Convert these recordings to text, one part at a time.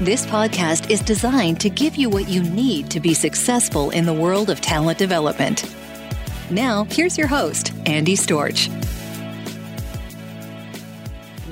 This podcast is designed to give you what you need to be successful in the world of talent development. Now, here's your host, Andy Storch.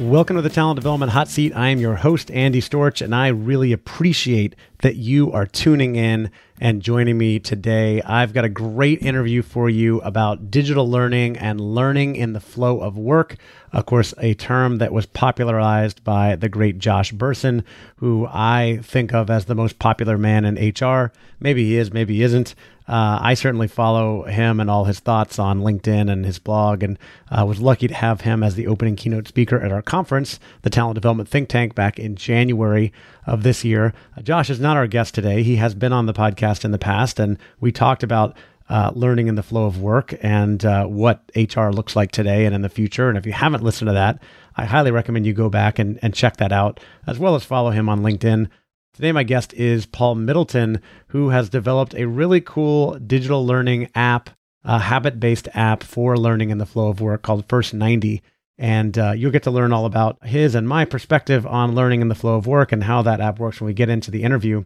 Welcome to the Talent Development Hot Seat. I am your host, Andy Storch, and I really appreciate that you are tuning in and joining me today. I've got a great interview for you about digital learning and learning in the flow of work. Of course, a term that was popularized by the great Josh Bersin, who I think of as the most popular man in HR. Maybe he is, maybe he isn't. Uh, I certainly follow him and all his thoughts on LinkedIn and his blog, and uh, was lucky to have him as the opening keynote speaker at our conference, the Talent Development Think Tank, back in January of this year. Uh, Josh is not our guest today. He has been on the podcast in the past, and we talked about uh, learning in the flow of work and uh, what HR looks like today and in the future. And if you haven't listened to that, I highly recommend you go back and, and check that out, as well as follow him on LinkedIn. Today, my guest is Paul Middleton, who has developed a really cool digital learning app, a habit based app for learning in the flow of work called First 90. And uh, you'll get to learn all about his and my perspective on learning in the flow of work and how that app works when we get into the interview.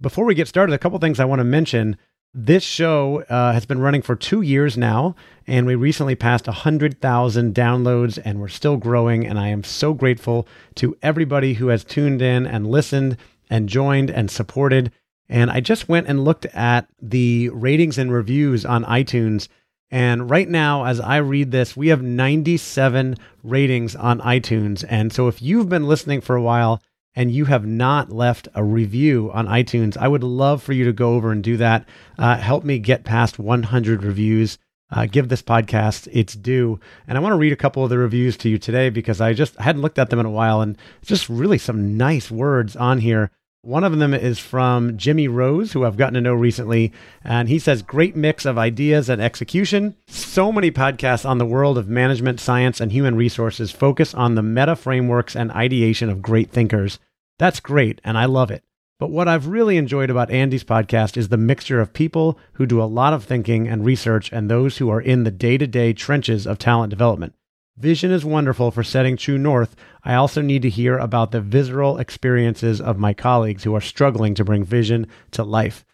Before we get started, a couple things I want to mention. This show uh, has been running for two years now, and we recently passed 100,000 downloads, and we're still growing. And I am so grateful to everybody who has tuned in and listened and joined and supported. And I just went and looked at the ratings and reviews on iTunes. And right now, as I read this, we have 97 ratings on iTunes. And so if you've been listening for a while and you have not left a review on iTunes, I would love for you to go over and do that. Uh, help me get past 100 reviews. Uh, give this podcast its due. And I want to read a couple of the reviews to you today because I just I hadn't looked at them in a while and just really some nice words on here. One of them is from Jimmy Rose, who I've gotten to know recently. And he says, Great mix of ideas and execution. So many podcasts on the world of management, science, and human resources focus on the meta frameworks and ideation of great thinkers. That's great, and I love it. But what I've really enjoyed about Andy's podcast is the mixture of people who do a lot of thinking and research and those who are in the day to day trenches of talent development. Vision is wonderful for setting true north. I also need to hear about the visceral experiences of my colleagues who are struggling to bring vision to life.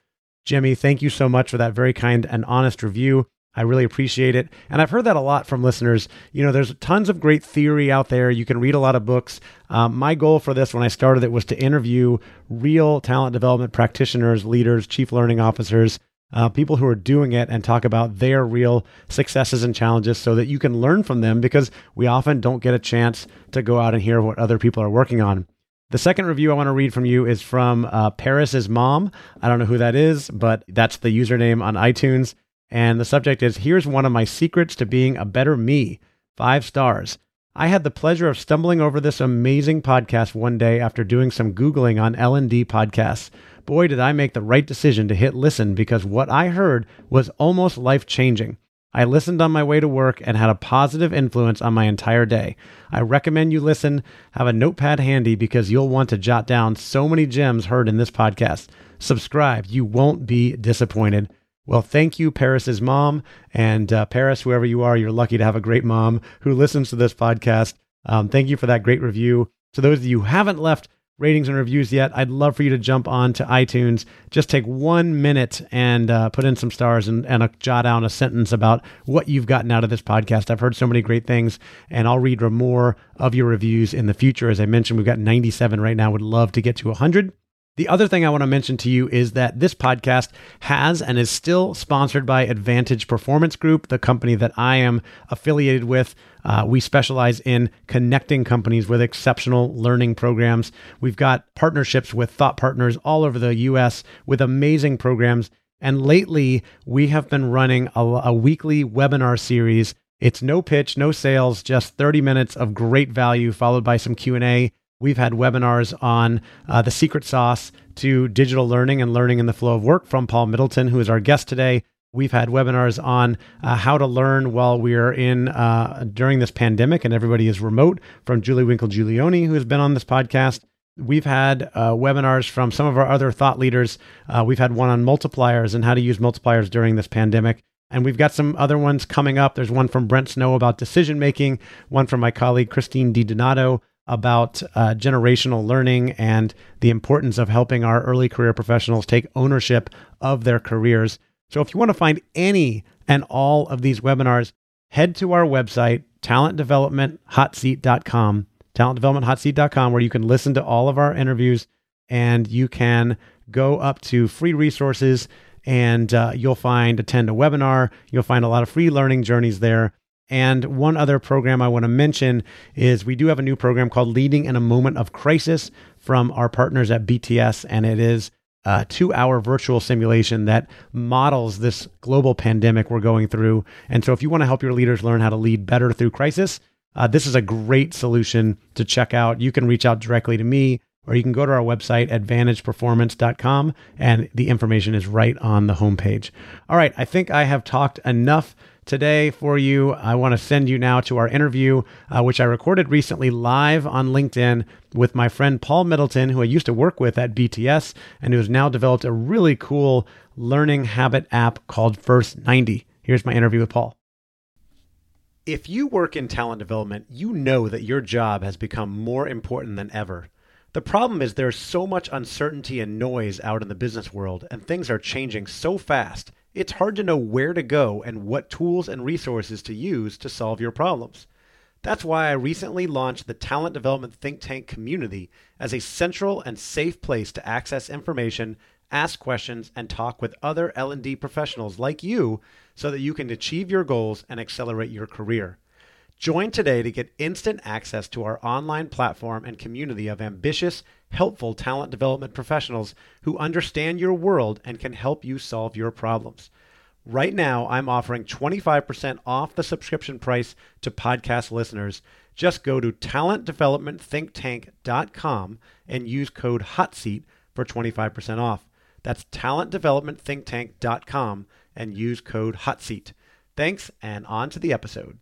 Jimmy, thank you so much for that very kind and honest review. I really appreciate it. And I've heard that a lot from listeners. You know, there's tons of great theory out there. You can read a lot of books. Um, my goal for this when I started it was to interview real talent development practitioners, leaders, chief learning officers uh, people who are doing it and talk about their real successes and challenges so that you can learn from them because we often don't get a chance to go out and hear what other people are working on. The second review I want to read from you is from uh, Paris's mom. I don't know who that is, but that's the username on iTunes. And the subject is Here's one of my secrets to being a better me. Five stars. I had the pleasure of stumbling over this amazing podcast one day after doing some Googling on L&D podcasts boy, did I make the right decision to hit listen because what I heard was almost life changing. I listened on my way to work and had a positive influence on my entire day. I recommend you listen. Have a notepad handy because you'll want to jot down so many gems heard in this podcast. Subscribe, you won't be disappointed. Well, thank you, Paris's mom. And uh, Paris, whoever you are, you're lucky to have a great mom who listens to this podcast. Um, thank you for that great review. To those of you who haven't left ratings and reviews yet, I'd love for you to jump on to iTunes. Just take one minute and uh, put in some stars and, and a, jot down a sentence about what you've gotten out of this podcast. I've heard so many great things, and I'll read more of your reviews in the future. As I mentioned, we've got 97 right now. Would love to get to 100. The other thing I want to mention to you is that this podcast has and is still sponsored by Advantage Performance Group, the company that I am affiliated with. Uh, we specialize in connecting companies with exceptional learning programs. We've got partnerships with thought partners all over the US with amazing programs. And lately, we have been running a, a weekly webinar series. It's no pitch, no sales, just 30 minutes of great value, followed by some Q&A We've had webinars on uh, the secret sauce to digital learning and learning in the flow of work from Paul Middleton, who is our guest today. We've had webinars on uh, how to learn while we're in uh, during this pandemic and everybody is remote from Julie Winkle Giulioni, who has been on this podcast. We've had uh, webinars from some of our other thought leaders. Uh, we've had one on multipliers and how to use multipliers during this pandemic. And we've got some other ones coming up. There's one from Brent Snow about decision making, one from my colleague Christine DiDonato about uh, generational learning and the importance of helping our early career professionals take ownership of their careers. So, if you want to find any and all of these webinars, head to our website, talentdevelopmenthotseat.com, talentdevelopmenthotseat.com, where you can listen to all of our interviews and you can go up to free resources and uh, you'll find attend a webinar. You'll find a lot of free learning journeys there. And one other program I want to mention is we do have a new program called Leading in a Moment of Crisis from our partners at BTS, and it is a two hour virtual simulation that models this global pandemic we're going through. And so, if you want to help your leaders learn how to lead better through crisis, uh, this is a great solution to check out. You can reach out directly to me, or you can go to our website, advantageperformance.com, and the information is right on the homepage. All right, I think I have talked enough today for you. I want to send you now to our interview, uh, which I recorded recently live on LinkedIn with my friend Paul Middleton, who I used to work with at BTS and who has now developed a really cool learning habit app called First 90. Here's my interview with Paul. If you work in talent development, you know that your job has become more important than ever. The problem is there's so much uncertainty and noise out in the business world, and things are changing so fast it's hard to know where to go and what tools and resources to use to solve your problems. That's why I recently launched the Talent Development Think Tank community as a central and safe place to access information, ask questions, and talk with other L&D professionals like you so that you can achieve your goals and accelerate your career. Join today to get instant access to our online platform and community of ambitious, helpful talent development professionals who understand your world and can help you solve your problems. Right now, I'm offering 25% off the subscription price to podcast listeners. Just go to talentdevelopmentthinktank.com and use code HOTSEAT for 25% off. That's talentdevelopmentthinktank.com and use code HOTSEAT. Thanks, and on to the episode.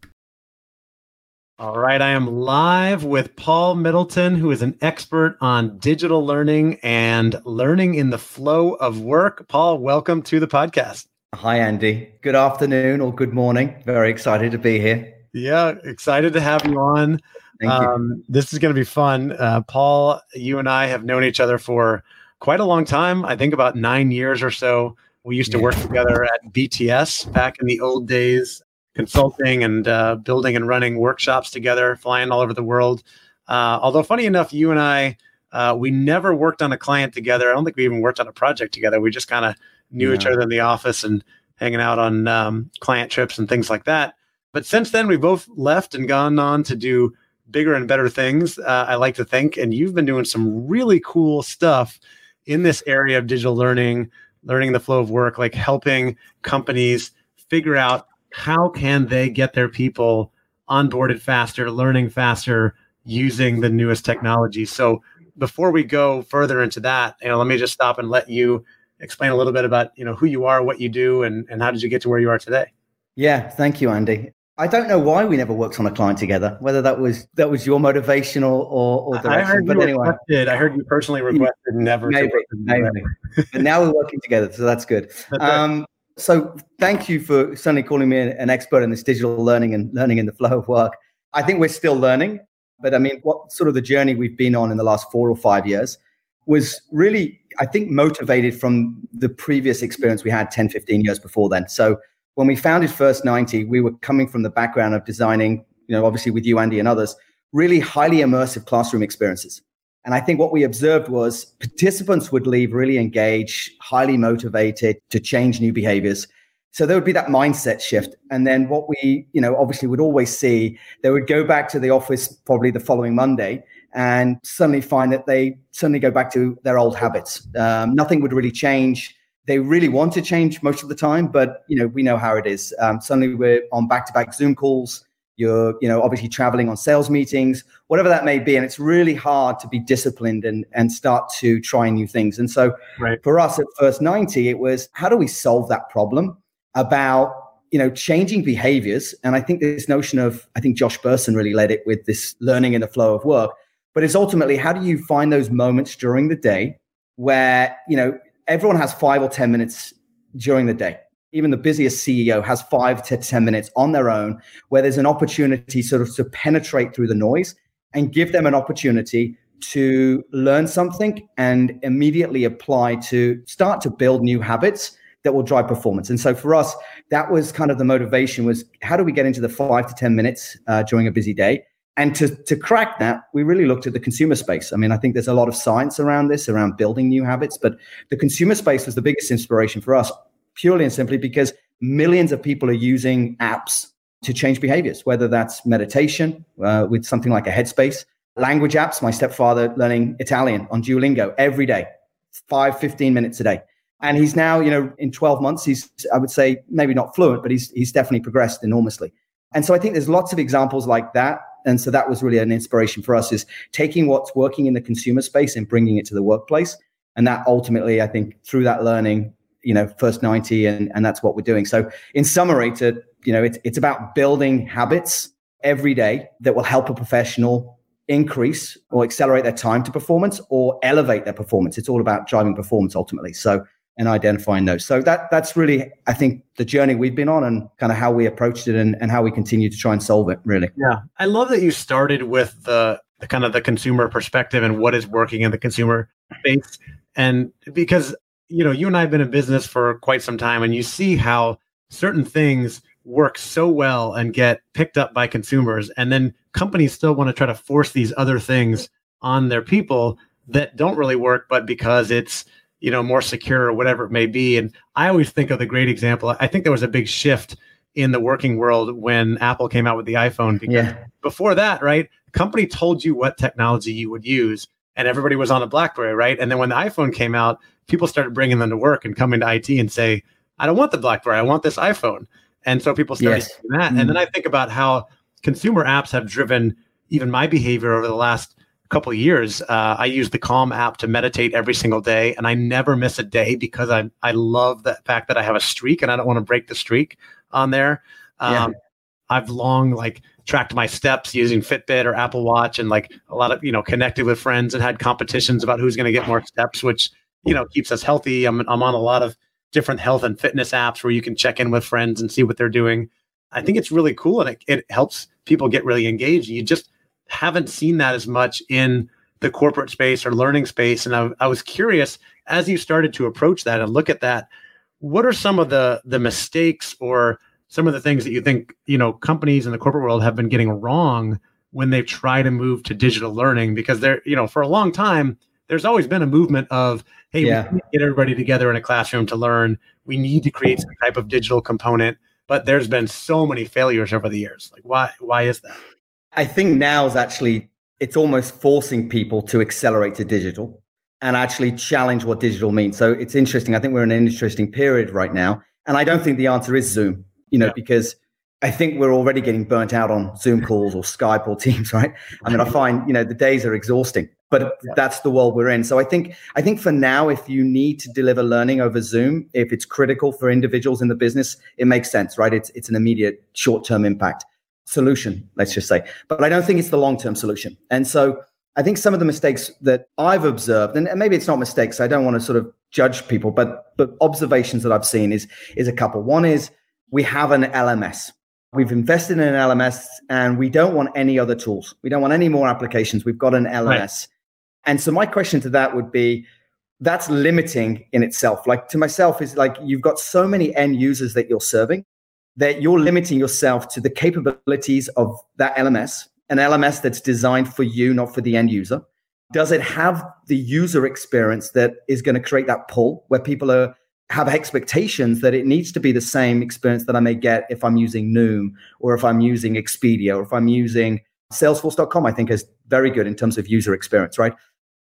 All right, I am live with Paul Middleton, who is an expert on digital learning and learning in the flow of work. Paul, welcome to the podcast. Hi, Andy. Good afternoon or good morning. Very excited to be here. Yeah, excited to have you on. Thank um, you. This is going to be fun. Uh, Paul, you and I have known each other for quite a long time. I think about nine years or so. We used to work together at BTS back in the old days consulting and uh, building and running workshops together, flying all over the world. Uh, although, funny enough, you and I, uh, we never worked on a client together. I don't think we even worked on a project together. We just kind of knew each other in the office and hanging out on um, client trips and things like that. But since then, we both left and gone on to do bigger and better things, uh, I like to think. And you've been doing some really cool stuff in this area of digital learning, learning the flow of work, like helping companies figure out how can they get their people onboarded faster, learning faster, using the newest technology. So before we go further into that, you know, let me just stop and let you explain a little bit about, you know, who you are, what you do, and, and how did you get to where you are today? Yeah, thank you, Andy. I don't know why we never worked on a client together. Whether that was that was your motivation or or, or I direction, heard you but anyway, requested, I heard you personally requested never to maybe, work with me. maybe. but now we're working together, so that's good. That's right. Um, So thank you for suddenly calling me an expert in this digital learning and learning in the flow of work. I think we're still learning, but I mean, what sort of the journey we've been on in the last four or five years was really, I think, motivated from the previous experience we had 10, 15 years before then. So when we founded First 90, we were coming from the background of designing, you know, obviously with you, Andy, and others, really highly immersive classroom experiences. And I think what we observed was participants would leave really engaged, highly motivated to change new behaviors. So there would be that mindset shift. And then what we, you know, obviously would always see, they would go back to the office probably the following Monday and suddenly find that they suddenly go back to their old habits. Um, nothing would really change. They really want to change most of the time, but you know we know how it is. Um, suddenly we're on back-to-back Zoom calls you're you know obviously traveling on sales meetings whatever that may be and it's really hard to be disciplined and and start to try new things. And so right. for us at first 90 it was how do we solve that problem about you know changing behaviors? And i think this notion of i think josh bersin really led it with this learning in the flow of work. But it's ultimately how do you find those moments during the day where you know everyone has five or ten minutes during the day even the busiest CEO has five to 10 minutes on their own where there's an opportunity sort of to penetrate through the noise and give them an opportunity to learn something and immediately apply to start to build new habits that will drive performance. And so for us, that was kind of the motivation was how do we get into the five to 10 minutes uh, during a busy day? And to, to crack that, we really looked at the consumer space. I mean, I think there's a lot of science around this, around building new habits, but the consumer space was the biggest inspiration for us purely and simply because millions of people are using apps to change behaviors, whether that's meditation uh, with something like a Headspace, language apps. My stepfather learning Italian on Duolingo every day, five, 15 minutes a day. And he's now, you know, in 12 months, he's, I would say, maybe not fluent, but he's, he's definitely progressed enormously. And so I think there's lots of examples like that. And so that was really an inspiration for us is taking what's working in the consumer space and bringing it to the workplace. And that ultimately, I think through that learning, you know first 90 and, and that's what we're doing. So in summary to you know it's, it's about building habits every day that will help a professional increase or accelerate their time to performance or elevate their performance. It's all about driving performance ultimately. So and identifying those. So that that's really i think the journey we've been on and kind of how we approached it and, and how we continue to try and solve it really. Yeah. I love that you started with the, the kind of the consumer perspective and what is working in the consumer space. And because you know, you and I have been in business for quite some time, and you see how certain things work so well and get picked up by consumers, and then companies still want to try to force these other things on their people that don't really work, but because it's you know more secure or whatever it may be. And I always think of the great example. I think there was a big shift in the working world when Apple came out with the iPhone. Because yeah. before that, right, company told you what technology you would use, and everybody was on a BlackBerry, right? And then when the iPhone came out, people started bringing them to work and coming to IT and say, I don't want the BlackBerry, I want this iPhone. And so people started yes. doing that. Mm. And then I think about how consumer apps have driven even my behavior over the last couple of years. Uh, I use the Calm app to meditate every single day, and I never miss a day because I I love the fact that I have a streak and I don't want to break the streak on there. Um, yeah. I've long like tracked my steps using Fitbit or Apple Watch, and like a lot of you know connected with friends and had competitions about who's going to get more steps, which you know keeps us healthy. I'm I'm on a lot of different health and fitness apps where you can check in with friends and see what they're doing. I think it's really cool and it, it helps people get really engaged. You just haven't seen that as much in the corporate space or learning space. And I, I was curious as you started to approach that and look at that, what are some of the the mistakes or some of the things that you think you know companies in the corporate world have been getting wrong when they've tried to move to digital learning because they're you know for a long time there's always been a movement of hey, yeah. get everybody together in a classroom to learn. We need to create some type of digital component. But there's been so many failures over the years. Like why why is that? I think now is actually it's almost forcing people to accelerate to digital and actually challenge what digital means. So it's interesting. I think we're in an interesting period right now. And I don't think the answer is Zoom, you know, yeah. because I think we're already getting burnt out on Zoom calls or Skype or Teams, right? I mean, I find, you know, the days are exhausting but that's the world we're in. So I think I think for now, if you need to deliver learning over Zoom, if it's critical for individuals in the business, it makes sense, right? It's it's an immediate short term impact solution, let's just say. But I don't think it's the long term solution. And so I think some of the mistakes that I've observed, and maybe it's not mistakes, I don't want to sort of judge people, but but observations that I've seen is is a couple. One is we have an LMS. We've invested in an LMS and we don't want any other tools. We don't want any more applications. We've got an LMS. Right. And so my question to that would be that's limiting in itself. Like to myself is like you've got so many end users that you're serving that you're limiting yourself to the capabilities of that LMS, an LMS that's designed for you, not for the end user. Does it have the user experience that is going to create that pull where people are have expectations that it needs to be the same experience that I may get if I'm using Noom or if I'm using Expedia or if I'm using Salesforce.com, I think is very good in terms of user experience, right?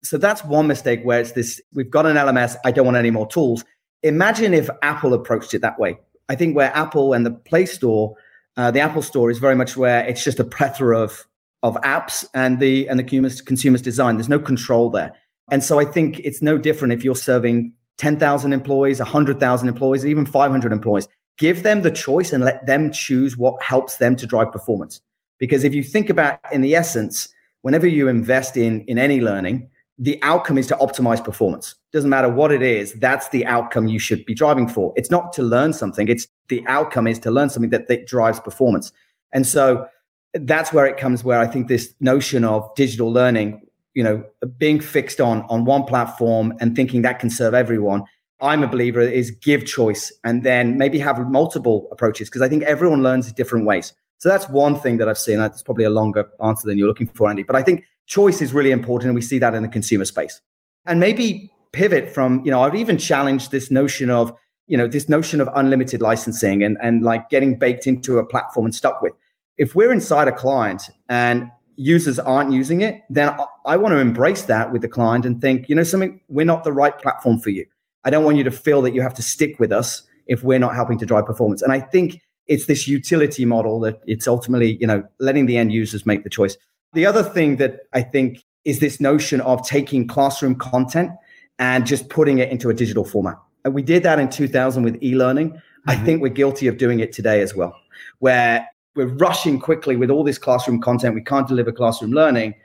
So that's one mistake where it's this we've got an LMS, I don't want any more tools. Imagine if Apple approached it that way. I think where Apple and the Play Store, uh, the Apple Store is very much where it's just a plethora of of apps and the and the consumer's, consumer's design. There's no control there. And so I think it's no different if you're serving 10,000 employees, 100,000 employees, even 500 employees. Give them the choice and let them choose what helps them to drive performance. Because if you think about in the essence, whenever you invest in in any learning, the outcome is to optimize performance. Doesn't matter what it is, that's the outcome you should be driving for. It's not to learn something, it's the outcome is to learn something that, that drives performance. And so that's where it comes where I think this notion of digital learning, you know, being fixed on on one platform and thinking that can serve everyone. I'm a believer is give choice and then maybe have multiple approaches because I think everyone learns different ways. So that's one thing that I've seen. That's probably a longer answer than you're looking for, Andy. But I think choice is really important, and we see that in the consumer space. And maybe pivot from, you know, I'd even challenge this notion of, you know, this notion of unlimited licensing and and like getting baked into a platform and stuck with if we're inside a client and users aren't using it, then I want to embrace that with the client and think, you know, something, we're not the right platform for you. I don't want you to feel that you have to stick with us if we're not helping to drive performance. And I think it's this utility model that it's ultimately, you know, letting the end users make the choice. The other thing that I think is this notion of taking classroom content and just putting it into a digital format. And we did that in 2000 with e-learning. Mm-hmm. I think we're guilty of doing it today as well, where we're rushing quickly with all this classroom content. We can't deliver classroom learning.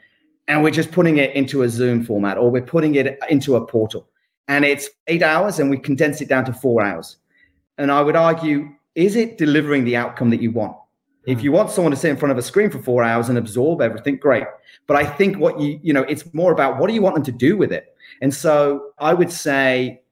And we're just putting it into a Zoom format or we're putting it into a portal. And it's eight hours and we condense it down to four hours. And I would argue, is it delivering the outcome that you want? If hmm. you want someone to sit in front of a screen for four hours and absorb everything, great. But I think what you, you know, it's more about what do you want them to do with it? And so I would say,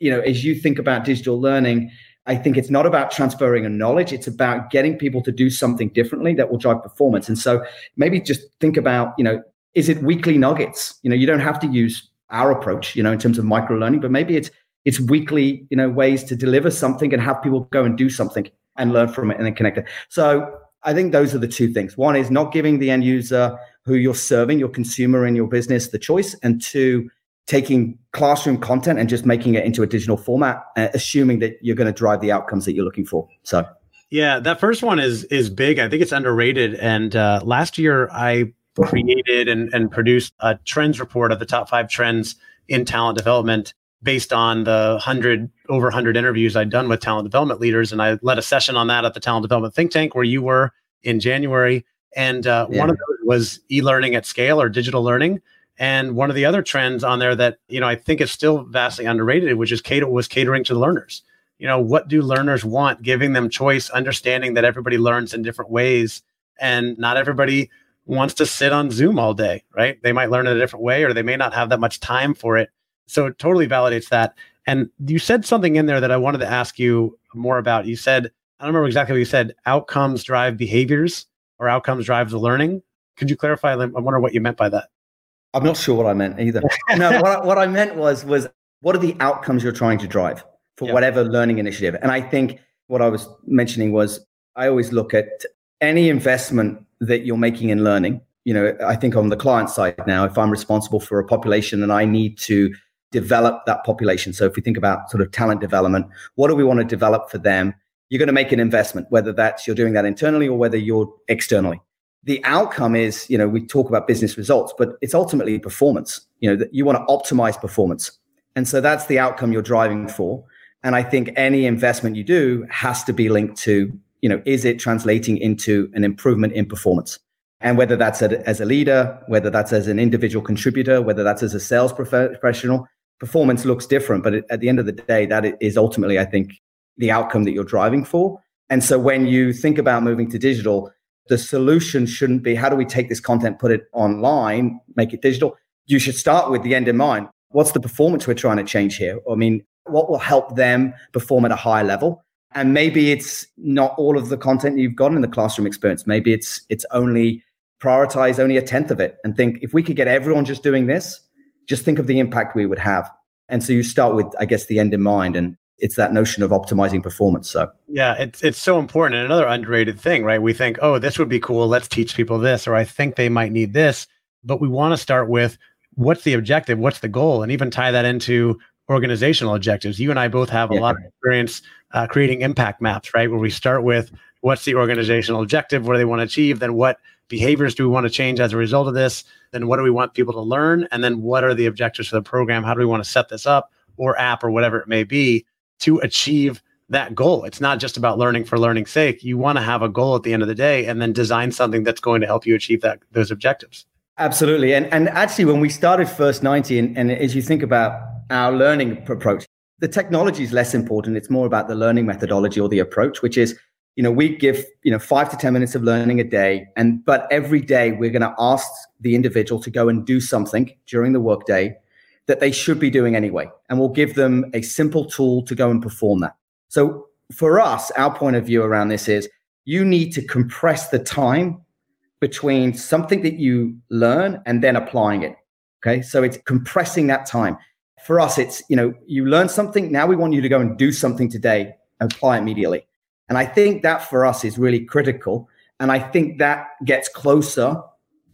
you know, as you think about digital learning, I think it's not about transferring a knowledge. It's about getting people to do something differently that will drive performance. And so maybe just think about, you know, is it weekly nuggets? You know, you don't have to use our approach, you know, in terms of micro learning, but maybe it's it's weekly, you know, ways to deliver something and have people go and do something and learn from it and then connect it. So I think those are the two things. One is not giving the end user who you're serving, your consumer in your business, the choice, and two, taking classroom content and just making it into a digital format, uh, assuming that you're going to drive the outcomes that you're looking for. So, yeah, that first one is is big. I think it's underrated. And uh, last year, I created and, and produced a trends report of the top five trends in talent development based on the hundred over hundred interviews I'd done with talent development leaders, and I led a session on that at the talent development think tank where you were in January. And uh, yeah. one of those was e-learning at scale or digital learning. And one of the other trends on there that you know I think is still vastly underrated, which is cater was catering to the learners. You know, what do learners want? Giving them choice, understanding that everybody learns in different ways, and not everybody wants to sit on Zoom all day, right? They might learn in a different way, or they may not have that much time for it. So it totally validates that. And you said something in there that I wanted to ask you more about. You said, I don't remember exactly what you said. Outcomes drive behaviors, or outcomes drive the learning. Could you clarify? I wonder what you meant by that. I'm not sure what I meant either. no, what I, what I meant was was what are the outcomes you're trying to drive for yep. whatever learning initiative? And I think what I was mentioning was I always look at any investment that you're making in learning. You know, I think on the client side now, if I'm responsible for a population and I need to develop that population. So if we think about sort of talent development, what do we want to develop for them? You're going to make an investment, whether that's you're doing that internally or whether you're externally the outcome is, you know, we talk about business results, but it's ultimately performance. You know, that you want to optimize performance. And so that's the outcome you're driving for. And I think any investment you do has to be linked to, you know, is it translating into an improvement in performance? And whether that's as a leader, whether that's as an individual contributor, whether that's as a sales professional, performance looks different, but at the end of the day, that is ultimately, I think, the outcome that you're driving for. And so when you think about moving to digital, the solution shouldn't be how do we take this content, put it online, make it digital? You should start with the end in mind. What's the performance we're trying to change here? I mean, what will help them perform at a higher level? And maybe it's not all of the content you've got in the classroom experience. Maybe it's it's only prioritize only a tenth of it and think if we could get everyone just doing this, just think of the impact we would have. And so you start with, I guess, the end in mind. And it's that notion of optimizing performance. So yeah, it's it's so important. And another underrated thing, right? We think, oh, this would be cool. Let's teach people this, or I think they might need this. But we want to start with what's the objective, what's the goal, and even tie that into organizational objectives. You and I both have a yeah. lot of experience uh, creating impact maps, right? Where we start with what's the organizational objective, what do they want to achieve, then what behaviors do we want to change as a result of this, then what do we want people to learn, and then what are the objectives for the program? How do we want to set this up or app or whatever it may be to achieve that goal. It's not just about learning for learning's sake. You want to have a goal at the end of the day and then design something that's going to help you achieve that those objectives. Absolutely. And and actually when we started First 90 and, and as you think about our learning approach, the technology is less important. It's more about the learning methodology or the approach, which is, you know, we give, you know, five to 10 minutes of learning a day. And but every day we're going to ask the individual to go and do something during the workday that they should be doing anyway. And we'll give them a simple tool to go and perform that. So for us, our point of view around this is you need to compress the time between something that you learn and then applying it. Okay. So it's compressing that time. For us, it's, you know, you learn something. Now we want you to go and do something today and apply immediately. And I think that for us is really critical. And I think that gets closer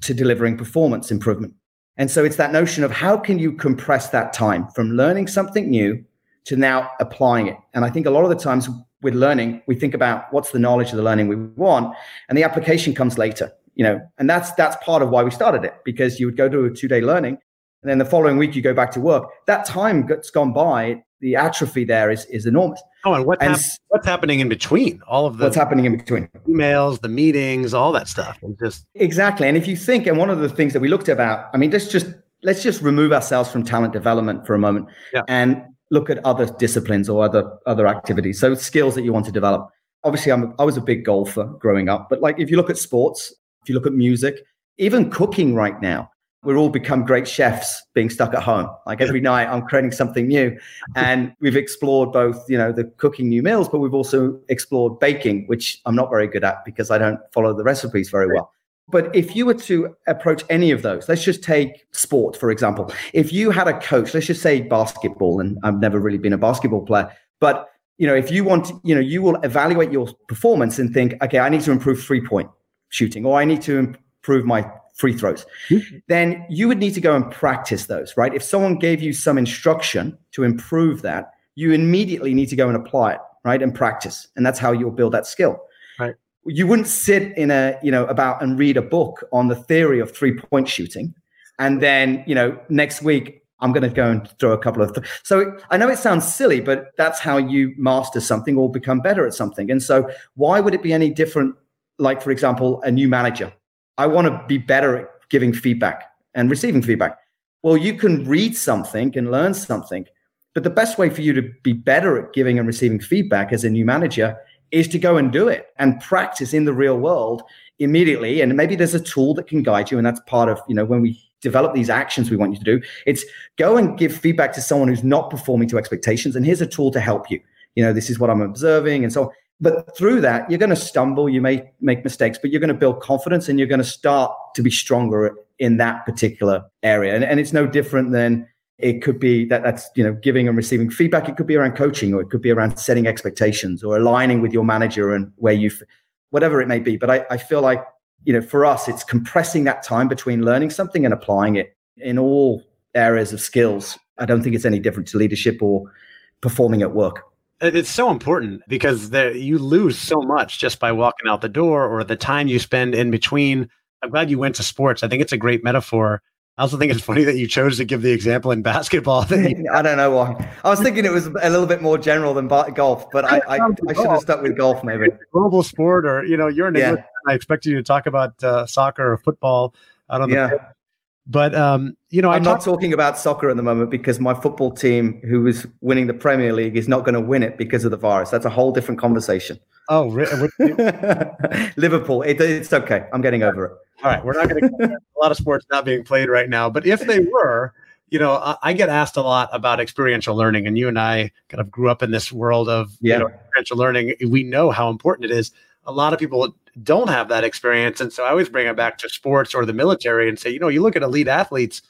to delivering performance improvement. And so it's that notion of how can you compress that time from learning something new to now applying it. And I think a lot of the times with learning, we think about what's the knowledge of the learning we want, and the application comes later. You know, and that's that's part of why we started it because you would go to a two day learning, and then the following week you go back to work. That time that's gone by, the atrophy there is is enormous. Oh, and, what and hap- what's happening in between? All of the what's happening in between emails, the meetings, all that stuff. And just exactly. And if you think, and one of the things that we looked about, I mean, let's just let's just remove ourselves from talent development for a moment yeah. and look at other disciplines or other other activities. So skills that you want to develop. Obviously, I'm I was a big golfer growing up, but like if you look at sports, if you look at music, even cooking right now, we're all become great chefs being stuck at home. Like every night I'm creating something new. And we've explored both, you know, the cooking new meals, but we've also explored baking, which I'm not very good at because I don't follow the recipes very well. But if you were to approach any of those, let's just take sport, for example. If you had a coach, let's just say basketball, and I've never really been a basketball player, but you know, if you want, you know, you will evaluate your performance and think, okay, I need to improve three point shooting, or I need to improve my free throws, mm-hmm. then you would need to go and practice those, right? If someone gave you some instruction to improve that, you immediately need to go and apply it, right? And practice. And that's how you'll build that skill. Right. You wouldn't sit in a, you know, about and read a book on the theory of three point shooting. And then, you know, next week, I'm going to go and throw a couple of. Th- so I know it sounds silly, but that's how you master something or become better at something. And so, why would it be any different? Like, for example, a new manager I want to be better at giving feedback and receiving feedback. Well, you can read something and learn something, but the best way for you to be better at giving and receiving feedback as a new manager is to go and do it and practice in the real world immediately. And maybe there's a tool that can guide you. And that's part of, you know, when we develop these actions we want you to do, it's go and give feedback to someone who's not performing to expectations. And here's a tool to help you. You know, this is what I'm observing. And so but through that, you're going to stumble, you may make mistakes, but you're going to build confidence and you're going to start to be stronger in that particular area. And, and it's no different than it could be that that's you know giving and receiving feedback. It could be around coaching or it could be around setting expectations or aligning with your manager and where you whatever it may be. But I, I feel like you know for us it's compressing that time between learning something and applying it in all areas of skills. I don't think it's any different to leadership or performing at work it's so important because there, you lose so much just by walking out the door or the time you spend in between. I'm glad you went to sports. I think it's a great metaphor. I also think it's funny that you chose to give the example in basketball. I don't know why. I was thinking it was a little bit more general than golf, but I, I, I should have stuck with golf maybe. Global sport, or you know, you're an yeah. English. I expected you to talk about uh, soccer or football. I don't know. Yeah. But um, you know, I'm not talking about soccer at the moment because my football team, who is winning the Premier League, is not going to win it because of the virus. That's a whole different conversation. Oh, Liverpool. It, it's okay. I'm getting over it. All right, we're not going to a lot of sports not being played right now, but if they were, you know, I, I, get asked a lot about experiential learning, and you and I kind of grew up in this world of yeah. you know, experiential learning. We know how important it is. A lot of people don't have that experience, and so I always bring it back to sports or the military and say, you know, you look at elite athletes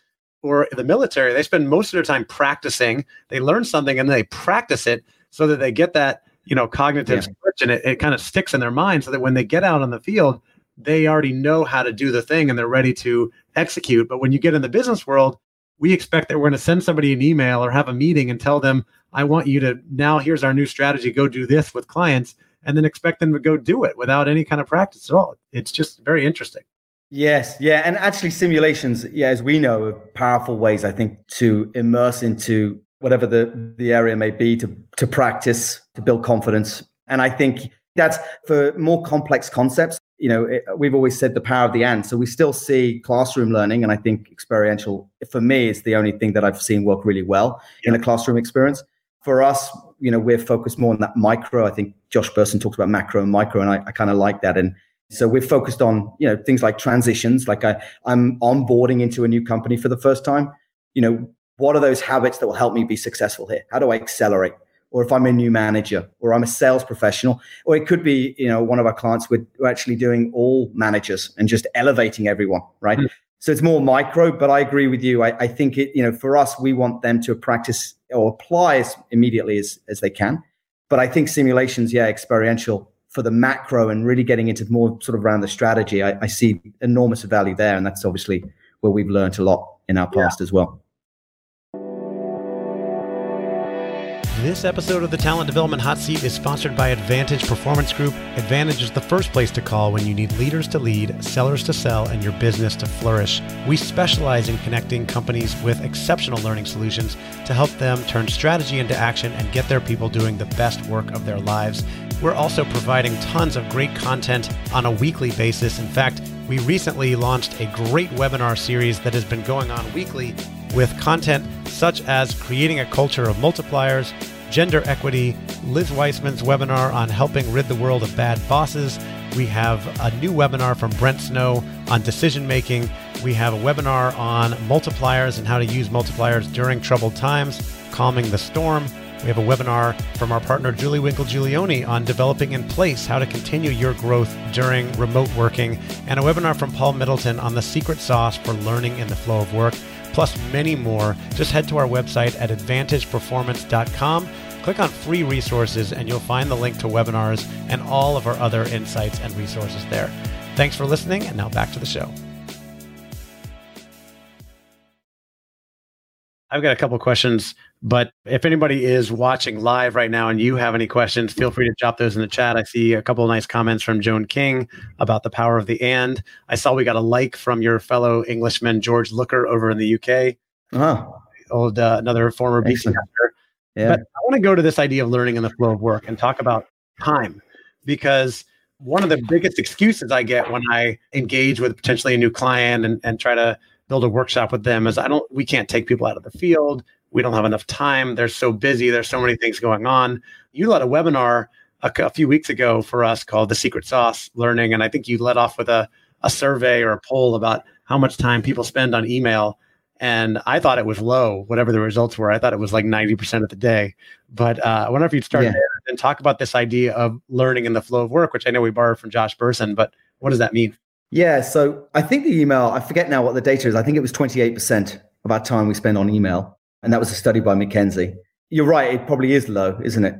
or the military, they spend most of their time practicing. They learn something and they practice it so that they get that you know cognitive yeah. switch, and it, it kind of sticks in their mind, so that when they get out on the field, they already know how to do the thing and they're ready to execute. But when you get in the business world, we expect that we're going to send somebody an email or have a meeting and tell them, I want you to now, here's our new strategy, go do this with clients, and then expect them to go do it without any kind of practice at all. It's just very interesting. Yes, yeah. And actually, simulations, yeah, as we know, are powerful ways, I think, to immerse into whatever the, the area may be, to, to practice, to build confidence. And I think that's for more complex concepts you know, it, we've always said the power of the and. So we still see classroom learning, and I think experiential for me is the only thing that I've seen work really well yeah. in a classroom experience. For us, you know, we're focused more on that micro. I think Josh Bersin talks about macro and micro, and I, I kind of like that. And so we're focused on you know things like transitions. Like I, I'm onboarding into a new company for the first time. You know, what are those habits that will help me be successful here? How do I accelerate? or if I'm a new manager, or I'm a sales professional, or it could be, you know, one of our clients we're, we're actually doing all managers and just elevating everyone, right? Mm. So it's more micro, but I agree with you. I, I, think it, you know, for us, we want them to practice or apply as immediately as, as they can. But I think simulations, yeah, experiential for the macro and really getting into more sort of around the strategy, I, I see enormous value there. And that's obviously where we've learned a lot in our past yeah. as well. This episode of the Talent Development Hot Seat is sponsored by Advantage Performance Group. Advantage is the first place to call when you need leaders to lead, sellers to sell, and your business to flourish. We specialize in connecting companies with exceptional learning solutions to help them turn strategy into action and get their people doing the best work of their lives. We're also providing tons of great content on a weekly basis. In fact, we recently launched a great webinar series that has been going on weekly with content such as creating a culture of multipliers, gender equity, Liz Wiseman's webinar on helping rid the world of bad bosses. We have a new webinar from Brent Snow on decision making. We have a webinar on multipliers and how to use multipliers during troubled times, calming the storm. We have a webinar from our partner Julie Winkle Giulioni on developing in place how to continue your growth during remote working, and a webinar from Paul Middleton on the secret sauce for learning in the flow of work plus many more, just head to our website at advantageperformance.com. Click on free resources and you'll find the link to webinars and all of our other insights and resources there. Thanks for listening, and now back to the show. I've got a couple questions, but if anybody is watching live right now and you have any questions, feel free to drop those in the chat. I see a couple of nice comments from Joan King about the power of the and. I saw we got a like from your fellow Englishman George Looker over in the UK. Oh, old uh, another former BC Yeah. But I want to go to this idea of learning in the flow of work and talk about time because one of the biggest excuses I get when I engage with potentially a new client and, and try to build a workshop with them is I don't we can't take people out of the field. We don't have enough time. They're so busy. There's so many things going on. You led a webinar a, a few weeks ago for us called the Secret Sauce Learning, and I think you led off with a a survey or a poll about how much time people spend on email. And I thought it was low, whatever the results were. I thought it was like 90% of the day. But uh, I wonder if you'd start yeah. there and talk about this idea of learning in the flow of work, which I know we borrowed from Josh Bersin, but what does that mean? Yeah. So I think the email, I forget now what the data is. I think it was 28% of our time we spend on email. And that was a study by McKinsey. You're right. It probably is low, isn't it?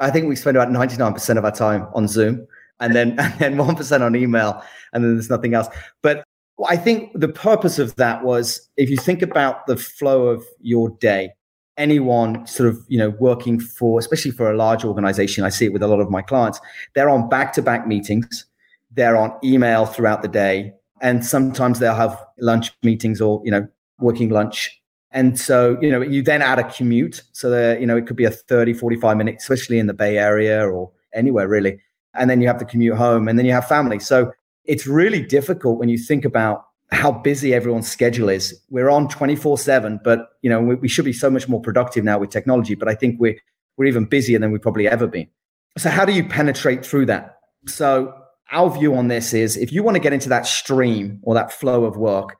I think we spend about 99% of our time on Zoom and then, and then 1% on email. And then there's nothing else. But I think the purpose of that was if you think about the flow of your day, anyone sort of you know working for especially for a large organization i see it with a lot of my clients they're on back-to-back meetings they're on email throughout the day. And sometimes they'll have lunch meetings or, you know, working lunch. And so, you know, you then add a commute. So, there, you know, it could be a 30, 45 minutes, especially in the Bay Area or anywhere really. And then you have to commute home and then you have family. So it's really difficult when you think about how busy everyone's schedule is. We're on 24 seven, but you know, we, we should be so much more productive now with technology, but I think we're, we're even busier than we've probably ever been. So how do you penetrate through that? So our view on this is if you want to get into that stream or that flow of work,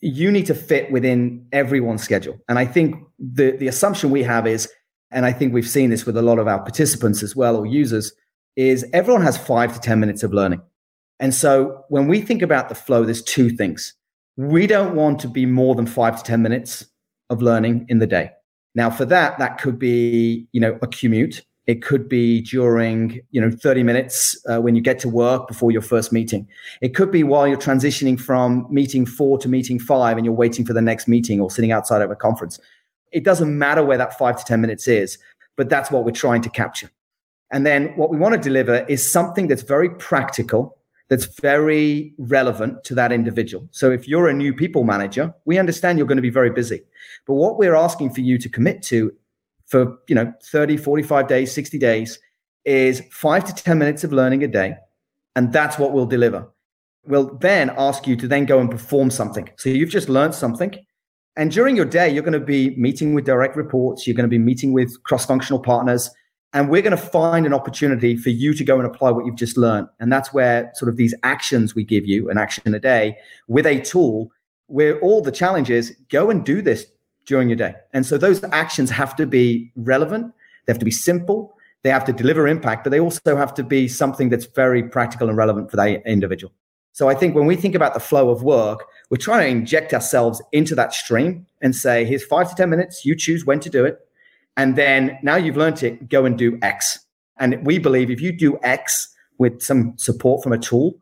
you need to fit within everyone's schedule. And I think the, the assumption we have is, and I think we've seen this with a lot of our participants as well or users, is everyone has five to 10 minutes of learning. And so when we think about the flow, there's two things. We don't want to be more than five to 10 minutes of learning in the day. Now, for that, that could be, you know, a commute. It could be during, you know, 30 minutes uh, when you get to work before your first meeting. It could be while you're transitioning from meeting four to meeting five and you're waiting for the next meeting or sitting outside of a conference. It doesn't matter where that five to 10 minutes is, but that's what we're trying to capture. And then what we want to deliver is something that's very practical that's very relevant to that individual. So if you're a new people manager, we understand you're going to be very busy. But what we're asking for you to commit to for, you know, 30, 45 days, 60 days is 5 to 10 minutes of learning a day, and that's what we'll deliver. We'll then ask you to then go and perform something. So you've just learned something, and during your day you're going to be meeting with direct reports, you're going to be meeting with cross-functional partners, and we're going to find an opportunity for you to go and apply what you've just learned. And that's where sort of these actions we give you, an action a day with a tool, where all the challenge is go and do this during your day. And so those actions have to be relevant, they have to be simple, they have to deliver impact, but they also have to be something that's very practical and relevant for that individual. So I think when we think about the flow of work, we're trying to inject ourselves into that stream and say, here's five to 10 minutes, you choose when to do it and then now you've learned it, go and do X. And we believe if you do X with some support from a tool,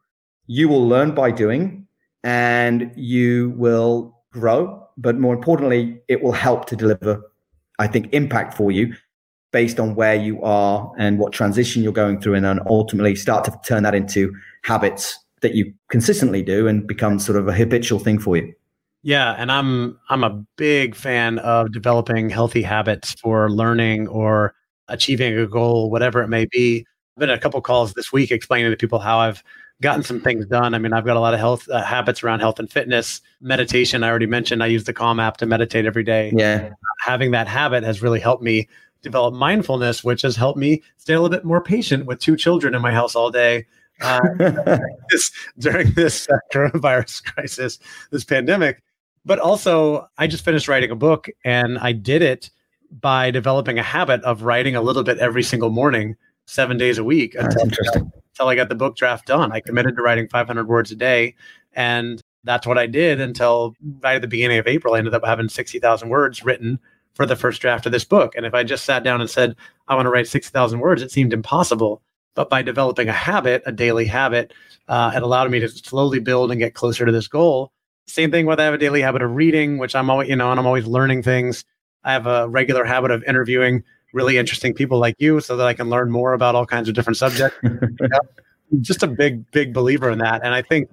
you will learn by doing and you will grow. But more importantly, it will help to deliver, I think, impact for you based on where you are and what transition you're going through, and then ultimately start to turn that into habits that you consistently do and become sort of a habitual thing for you. Yeah, and I'm I'm a big fan of developing healthy habits for learning or achieving a goal, whatever it may be. I've been a couple calls this week explaining to people how I've gotten some things done. I mean, I've got a lot of health uh, habits around health and fitness, meditation. I already mentioned I use the Calm app to meditate every day. Yeah, having that habit has really helped me develop mindfulness, which has helped me stay a little bit more patient with two children in my house all day. Uh, this, during this uh, coronavirus crisis, this pandemic, but also, I just finished writing a book and I did it by developing a habit of writing a little bit every single morning, seven days a week until, until I got the book draft done. I committed to writing 500 words a day. And that's what I did until right at the beginning of April. I ended up having 60,000 words written for the first draft of this book. And if I just sat down and said, I want to write 60,000 words, it seemed impossible. But by developing a habit, a daily habit, uh, it allowed me to slowly build and get closer to this goal. Same thing with I have a daily habit of reading, which I'm always, you know, and I'm always learning things. I have a regular habit of interviewing really interesting people like you so that I can learn more about all kinds of different subjects. Just a big, big believer in that. And I think,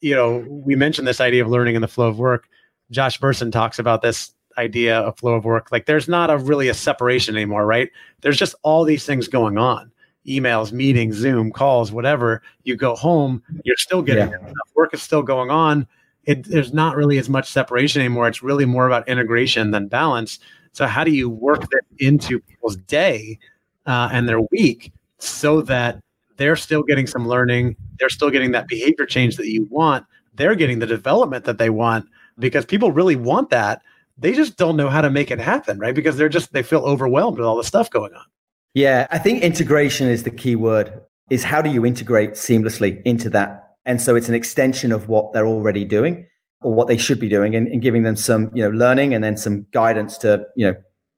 you know, we mentioned this idea of learning in the flow of work. Josh Bersin talks about this idea of flow of work. Like there's not a really a separation anymore, right? There's just all these things going on. Emails, meetings, Zoom, calls, whatever. You go home, you're still getting yeah. enough work is still going on it, there's not really as much separation anymore. It's really more about integration than balance. So how do you work that into people's day uh, and their week so that they're still getting some learning, they're still getting that behavior change that you want, they're getting the development that they want because people really want that. They just don't know how to make it happen, right? Because they're just they feel overwhelmed with all the stuff going on. Yeah, I think integration is the key word. Is how do you integrate seamlessly into that and so it's an extension of what they're already doing or what they should be doing and, and giving them some, you know, learning and then some guidance to, you know,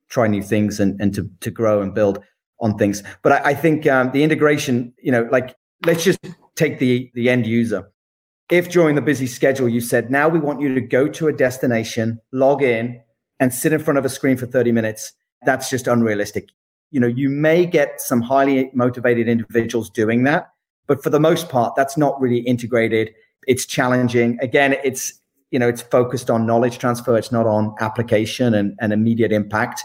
try new things and, and to, to grow and build on things. But I, I think um, the integration, you know, like let's just take the, the end user. If during the busy schedule you said, now we want you to go to a destination, log in and sit in front of a screen for 30 minutes, that's just unrealistic. You know, you may get some highly motivated individuals doing that, but for the most part, that's not really integrated. It's challenging. Again, it's you know it's focused on knowledge transfer. It's not on application and, and immediate impact.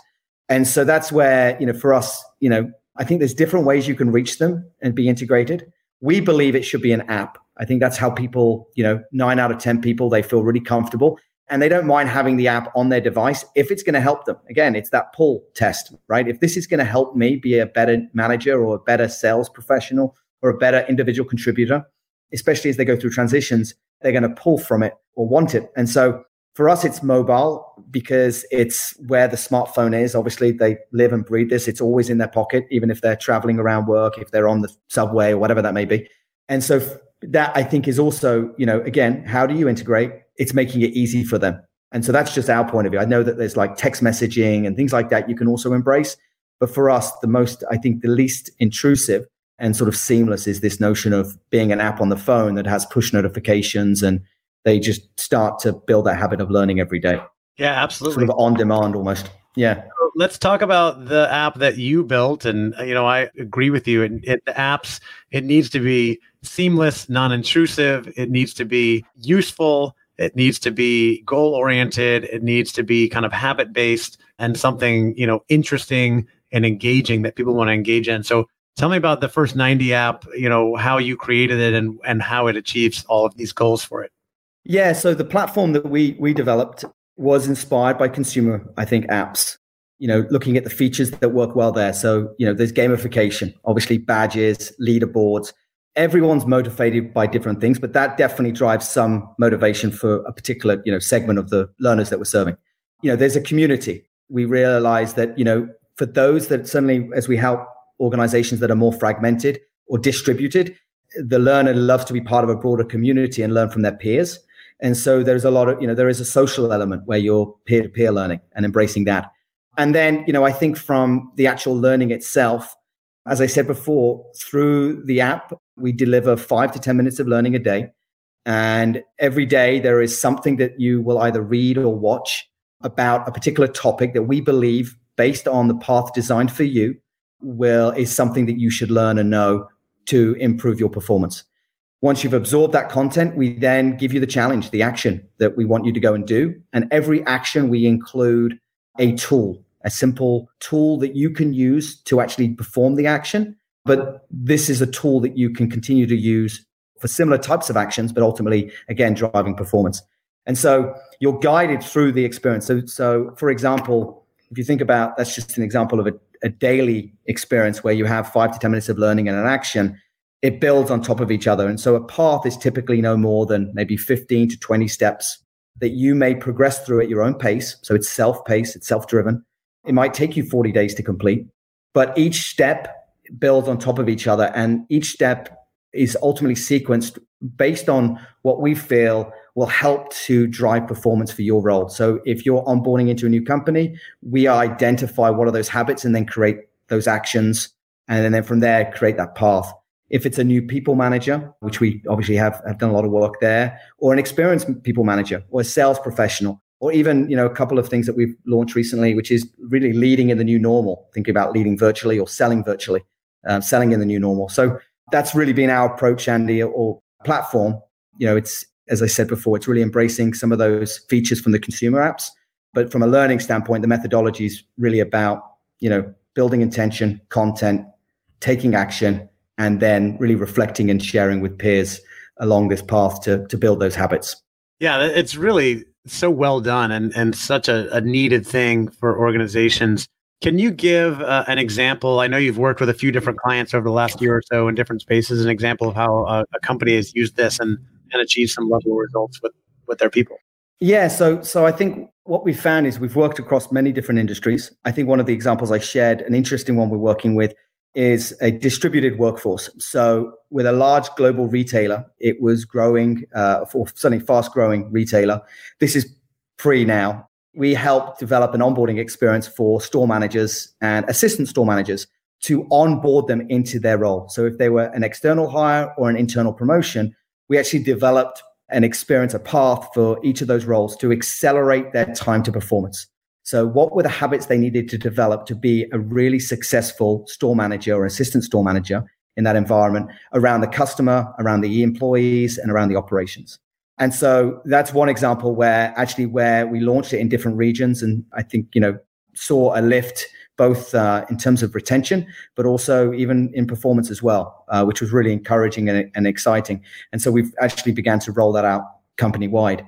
And so that's where you know for us, you know, I think there's different ways you can reach them and be integrated. we believe it should be an app. I think that's how people, you know, nine out of 10 people, they feel really comfortable and they don't mind having the app on their device if it's going to help them. Again, it's that pull test, right? If this is going to help me be a better manager or a better sales professional or a better individual contributor, especially as they go through transitions, they're going to pull from it or want it. And so for us, it's mobile because it's where the smartphone is. Obviously, they live and breathe this. It's always in their pocket, even if they're traveling around work, if they're on the subway or whatever that may be. And so that I think is also, you know, again, how do you integrate? It's making it easy for them. And so that's just our point of view. I know that there's like text messaging and things like that you can also embrace. But for us, the most, I think the least intrusive and sort of seamless is this notion of being an app on the phone that has push notifications and they just start to build that habit of learning every day. Yeah, absolutely. Sort of on demand almost. Yeah. Let's talk about the app that you built. And, uh, you know, I agree with you. And it, the apps, it needs to be seamless, non intrusive. It needs to be useful. It needs to be goal oriented. It needs to be kind of habit based and something, you know, interesting and engaging that people want to engage in. So tell me about the first 90 app, you know, how you created it and, and how it achieves all of these goals for it. Yeah. So the platform that we, we developed was inspired by consumer, I think, apps you know, looking at the features that work well there. So, you know, there's gamification, obviously badges, leaderboards. Everyone's motivated by different things, but that definitely drives some motivation for a particular, you know, segment of the learners that we're serving. You know, there's a community. We realize that, you know, for those that suddenly, as we help organizations that are more fragmented or distributed, the learner loves to be part of a broader community and learn from their peers. And so there's a lot of, you know, there is a social element where you're peer to peer learning and embracing that. And then, you know, I think from the actual learning itself, as I said before, through the app, we deliver five to 10 minutes of learning a day. And every day there is something that you will either read or watch about a particular topic that we believe, based on the path designed for you, will is something that you should learn and know to improve your performance. Once you've absorbed that content, we then give you the challenge, the action that we want you to go and do. And every action we include a tool, a simple tool that you can use to actually perform the action. But this is a tool that you can continue to use for similar types of actions, but ultimately, again, driving performance. And so you're guided through the experience. So, so for example, if you think about that's just an example of a, a daily experience where you have five to 10 minutes of learning and an action, it builds on top of each other. And so a path is typically no more than maybe 15 to 20 steps that you may progress through at your own pace. So it's self paced, it's self driven. It might take you 40 days to complete, but each step builds on top of each other. And each step is ultimately sequenced based on what we feel will help to drive performance for your role. So if you're onboarding into a new company, we identify what are those habits and then create those actions. And then from there, create that path. If it's a new people manager, which we obviously have, have done a lot of work there, or an experienced people manager or a sales professional, or even you know a couple of things that we've launched recently, which is really leading in the new normal, thinking about leading virtually or selling virtually, uh, selling in the new normal. So that's really been our approach, Andy, or platform. You know, it's as I said before, it's really embracing some of those features from the consumer apps, but from a learning standpoint, the methodology is really about you know building intention, content, taking action, and then really reflecting and sharing with peers along this path to, to build those habits. Yeah, it's really so well done and, and such a, a needed thing for organizations. Can you give uh, an example? I know you've worked with a few different clients over the last year or so in different spaces, an example of how a, a company has used this and, and achieved some level of results with, with their people. Yeah, so so I think what we've found is we've worked across many different industries. I think one of the examples I shared, an interesting one we're working with, is a distributed workforce. So, with a large global retailer, it was growing, uh, for certainly fast growing retailer. This is pre now. We helped develop an onboarding experience for store managers and assistant store managers to onboard them into their role. So, if they were an external hire or an internal promotion, we actually developed an experience, a path for each of those roles to accelerate their time to performance. So, what were the habits they needed to develop to be a really successful store manager or assistant store manager in that environment around the customer, around the employees, and around the operations? And so that's one example where actually where we launched it in different regions and I think, you know, saw a lift both uh, in terms of retention, but also even in performance as well, uh, which was really encouraging and, and exciting. And so we've actually began to roll that out company wide.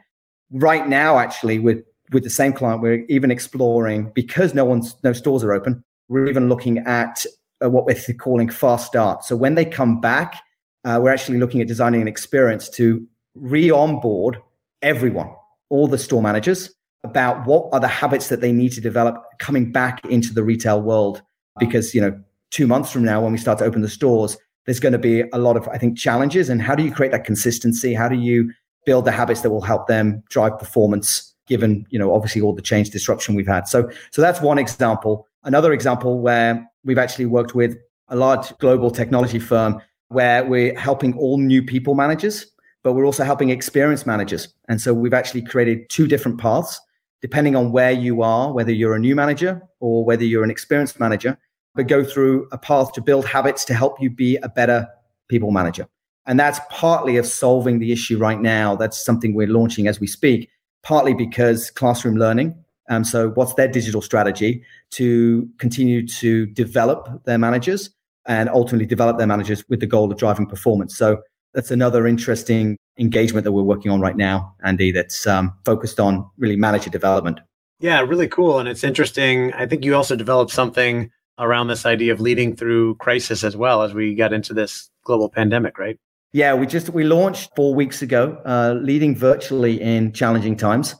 Right now, actually, with with the same client, we're even exploring because no one's no stores are open. We're even looking at uh, what we're calling fast start. So when they come back, uh, we're actually looking at designing an experience to re-onboard everyone, all the store managers, about what are the habits that they need to develop coming back into the retail world. Because you know, two months from now, when we start to open the stores, there's going to be a lot of, I think, challenges. And how do you create that consistency? How do you build the habits that will help them drive performance? Given you know, obviously all the change disruption we've had. So, so that's one example. Another example where we've actually worked with a large global technology firm where we're helping all new people managers, but we're also helping experienced managers. And so we've actually created two different paths depending on where you are, whether you're a new manager or whether you're an experienced manager, but go through a path to build habits to help you be a better people manager. And that's partly of solving the issue right now. That's something we're launching as we speak, partly because classroom learning. Um, so, what's their digital strategy to continue to develop their managers and ultimately develop their managers with the goal of driving performance? So, that's another interesting engagement that we're working on right now, Andy, that's um, focused on really manager development. Yeah, really cool. And it's interesting. I think you also developed something around this idea of leading through crisis as well as we got into this global pandemic, right? Yeah, we just we launched four weeks ago, uh, leading virtually in challenging times.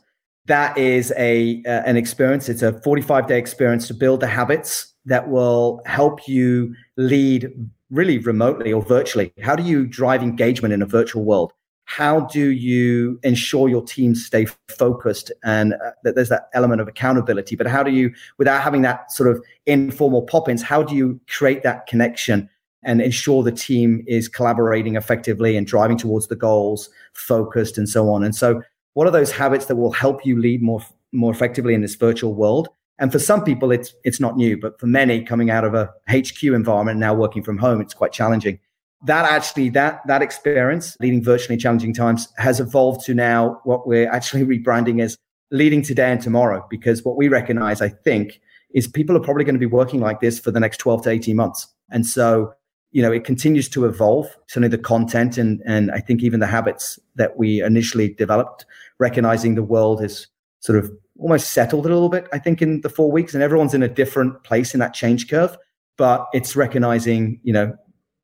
That is a uh, an experience. It's a 45 day experience to build the habits that will help you lead really remotely or virtually? How do you drive engagement in a virtual world? How do you ensure your teams stay focused and uh, that there's that element of accountability? But how do you, without having that sort of informal pop ins, how do you create that connection and ensure the team is collaborating effectively and driving towards the goals, focused, and so on? And so, what are those habits that will help you lead more more effectively in this virtual world? And for some people, it's it's not new, but for many coming out of a HQ environment now working from home, it's quite challenging. That actually that that experience, leading virtually challenging times, has evolved to now what we're actually rebranding as leading today and tomorrow. Because what we recognize, I think, is people are probably going to be working like this for the next 12 to 18 months. And so, you know, it continues to evolve. Certainly the content and and I think even the habits that we initially developed, recognizing the world is sort of almost settled a little bit, I think, in the four weeks, and everyone's in a different place in that change curve. But it's recognizing, you know,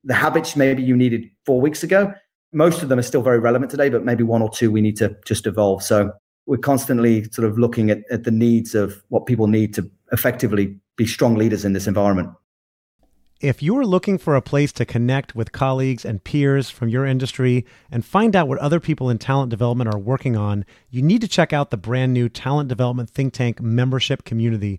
the habits maybe you needed four weeks ago. Most of them are still very relevant today, but maybe one or two we need to just evolve. So we're constantly sort of looking at, at the needs of what people need to effectively be strong leaders in this environment. If you're looking for a place to connect with colleagues and peers from your industry and find out what other people in talent development are working on, you need to check out the brand new Talent Development Think Tank membership community.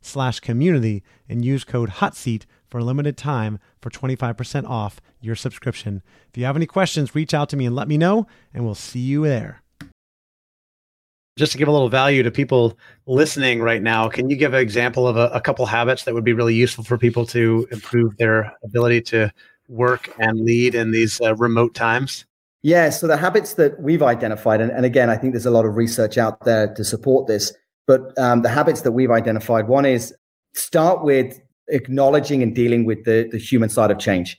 slash community and use code HOTSEAT for a limited time for 25% off your subscription. If you have any questions, reach out to me and let me know, and we'll see you there. Just to give a little value to people listening right now, can you give an example of a, a couple habits that would be really useful for people to improve their ability to work and lead in these uh, remote times? Yeah, so the habits that we've identified, and, and again, I think there's a lot of research out there to support this, but um, the habits that we've identified one is start with acknowledging and dealing with the, the human side of change.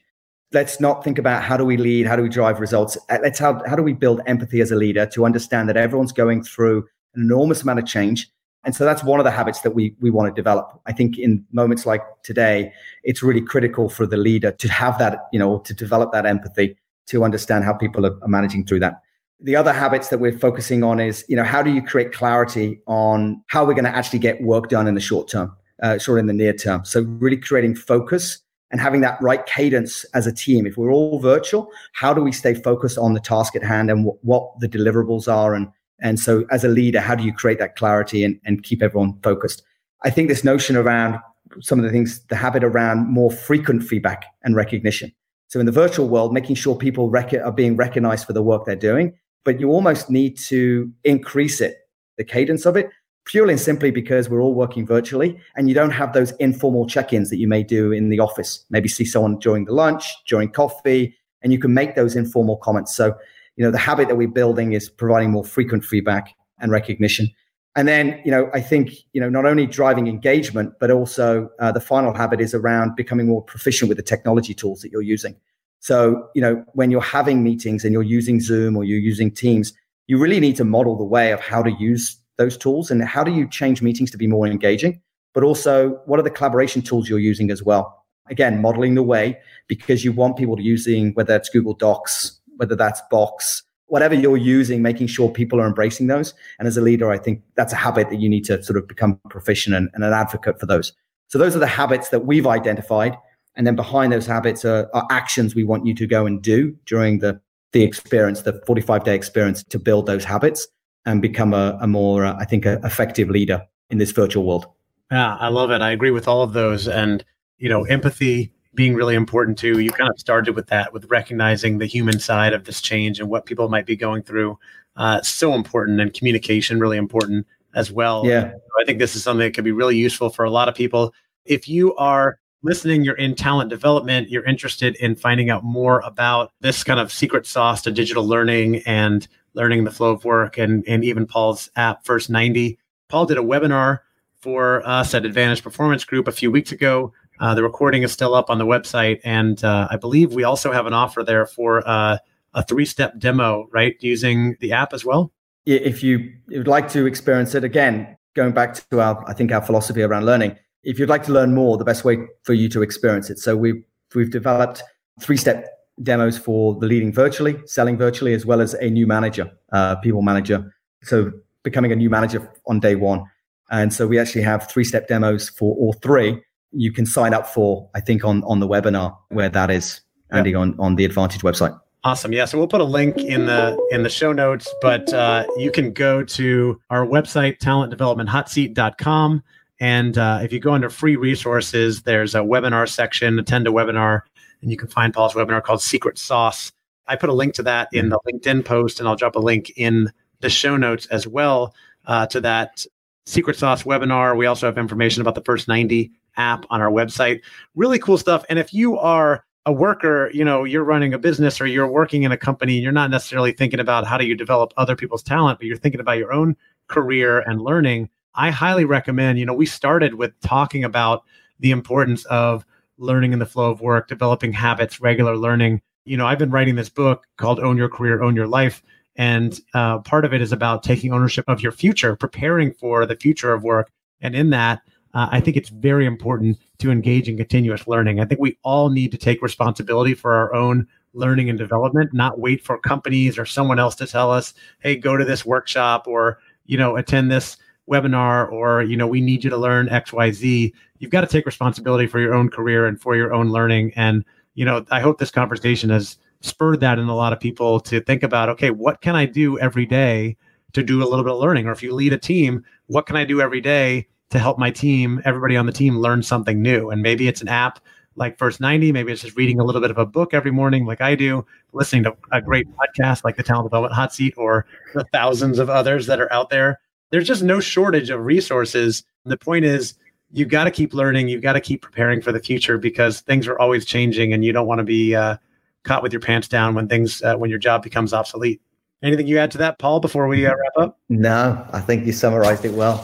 Let's not think about how do we lead, how do we drive results. Uh, let's how, how do we build empathy as a leader to understand that everyone's going through an enormous amount of change. And so that's one of the habits that we, we want to develop. I think in moments like today, it's really critical for the leader to have that, you know, to develop that empathy to understand how people are, are managing through that. The other habits that we're focusing on is, you know, how do you create clarity on how we're going to actually get work done in the short term, uh, sort of in the near term. So really creating focus and having that right cadence as a team. If we're all virtual, how do we stay focused on the task at hand and w- what the deliverables are? And, and so as a leader, how do you create that clarity and, and keep everyone focused? I think this notion around some of the things, the habit around more frequent feedback and recognition. So in the virtual world, making sure people rec- are being recognized for the work they're doing, but you almost need to increase it, the cadence of it, purely and simply because we're all working virtually and you don't have those informal check-ins that you may do in the office. Maybe see someone during the lunch, during coffee, and you can make those informal comments. So, you know, the habit that we're building is providing more frequent feedback and recognition. And then, you know, I think, you know, not only driving engagement, but also uh, the final habit is around becoming more proficient with the technology tools that you're using. So, you know, when you're having meetings and you're using Zoom or you're using Teams, you really need to model the way of how to use those tools and how do you change meetings to be more engaging, but also what are the collaboration tools you're using as well? Again, modeling the way because you want people to using whether it's Google Docs, whether that's Box, whatever you're using, making sure people are embracing those. And as a leader, I think that's a habit that you need to sort of become proficient and, and an advocate for those. So those are the habits that we've identified. And then behind those habits are, are actions we want you to go and do during the, the experience, the 45 day experience to build those habits and become a, a more, uh, I think, a effective leader in this virtual world. Yeah, I love it. I agree with all of those. And, you know, empathy being really important too. You kind of started with that, with recognizing the human side of this change and what people might be going through. Uh, so important, and communication really important as well. Yeah, I think this is something that could be really useful for a lot of people. If you are listening, you're in talent development, you're interested in finding out more about this kind of secret sauce to digital learning and learning the flow of work, and and even Paul's app First 90. Paul did a webinar for us at Advantage Performance Group a few weeks ago uh, the recording is still up on the website, and uh, I believe we also have an offer there for uh, a three-step demo, right, using the app as well. If you would like to experience it again, going back to our, I think our philosophy around learning. If you'd like to learn more, the best way for you to experience it. So we've we've developed three-step demos for the leading virtually, selling virtually, as well as a new manager, uh, people manager. So becoming a new manager on day one. And so we actually have three-step demos for all three you can sign up for, I think, on, on the webinar where that is, Andy, on, on the Advantage website. Awesome. Yeah. So we'll put a link in the in the show notes, but uh, you can go to our website, talentdevelopmenthotseat.com. And uh, if you go under free resources, there's a webinar section, attend a webinar, and you can find Paul's webinar called Secret Sauce. I put a link to that in the LinkedIn post, and I'll drop a link in the show notes as well uh, to that Secret Sauce webinar. We also have information about the first 90 app on our website. Really cool stuff. And if you are a worker, you know, you're running a business or you're working in a company, you're not necessarily thinking about how do you develop other people's talent, but you're thinking about your own career and learning. I highly recommend, you know, we started with talking about the importance of learning in the flow of work, developing habits, regular learning. You know, I've been writing this book called Own Your Career, Own Your Life. And uh, part of it is about taking ownership of your future, preparing for the future of work. And in that, uh, I think it's very important to engage in continuous learning. I think we all need to take responsibility for our own learning and development, not wait for companies or someone else to tell us, hey, go to this workshop or, you know, attend this webinar or, you know, we need you to learn XYZ. You've got to take responsibility for your own career and for your own learning. And, you know, I hope this conversation has spurred that in a lot of people to think about, okay, what can I do every day to do a little bit of learning? Or if you lead a team, what can I do every day to help my team, everybody on the team learn something new. And maybe it's an app like First 90, maybe it's just reading a little bit of a book every morning, like I do, listening to a great podcast like the Talent Development Hot Seat or the thousands of others that are out there. There's just no shortage of resources. The point is, you got to keep learning. You've got to keep preparing for the future because things are always changing, and you don't want to be uh, caught with your pants down when things uh, when your job becomes obsolete. Anything you add to that, Paul? Before we uh, wrap up? No, I think you summarized it well.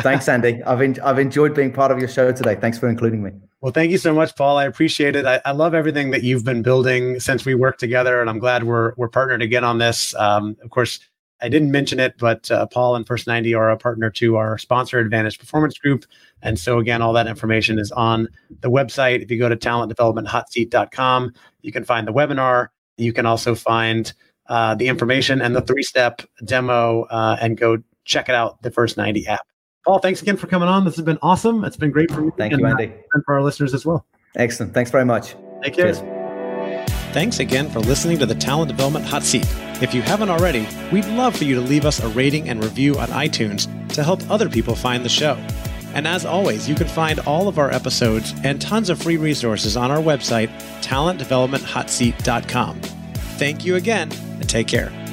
Thanks, Andy. I've en- I've enjoyed being part of your show today. Thanks for including me. Well, thank you so much, Paul. I appreciate it. I, I love everything that you've been building since we worked together, and I'm glad we're we're partnered again on this. Um, of course, I didn't mention it, but uh, Paul and First 90 are a partner to our sponsor, Advantage Performance Group. And so, again, all that information is on the website. If you go to talentdevelopmenthotseat.com, you can find the webinar. You can also find uh, the information and the three step demo uh, and go check it out, the First 90 app. Paul, thanks again for coming on. This has been awesome. It's been great for me. Thank and, you, Andy. And for our listeners as well. Excellent. Thanks very much. Take care. Cheers. Thanks again for listening to the Talent Development Hot Seat. If you haven't already, we'd love for you to leave us a rating and review on iTunes to help other people find the show. And as always, you can find all of our episodes and tons of free resources on our website, talentdevelopmenthotseat.com. Thank you again, and take care.